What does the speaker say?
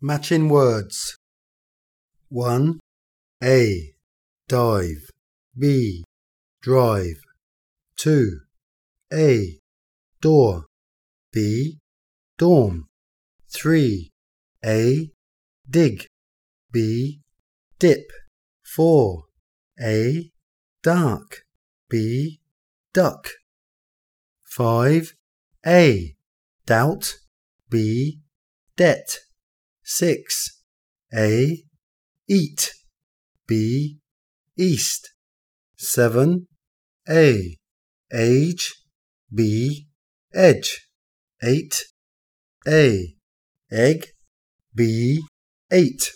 Matching words. 1. A. Dive. B. Drive. 2. A. Door. B. Dorm. 3. A. Dig. B. Dip. 4. A. Dark. B. Duck. 5. A. Doubt. B. Debt. 6. A. Eat. B. East. 7. A. Age. B. Edge. 8. A. Egg. B. Eight.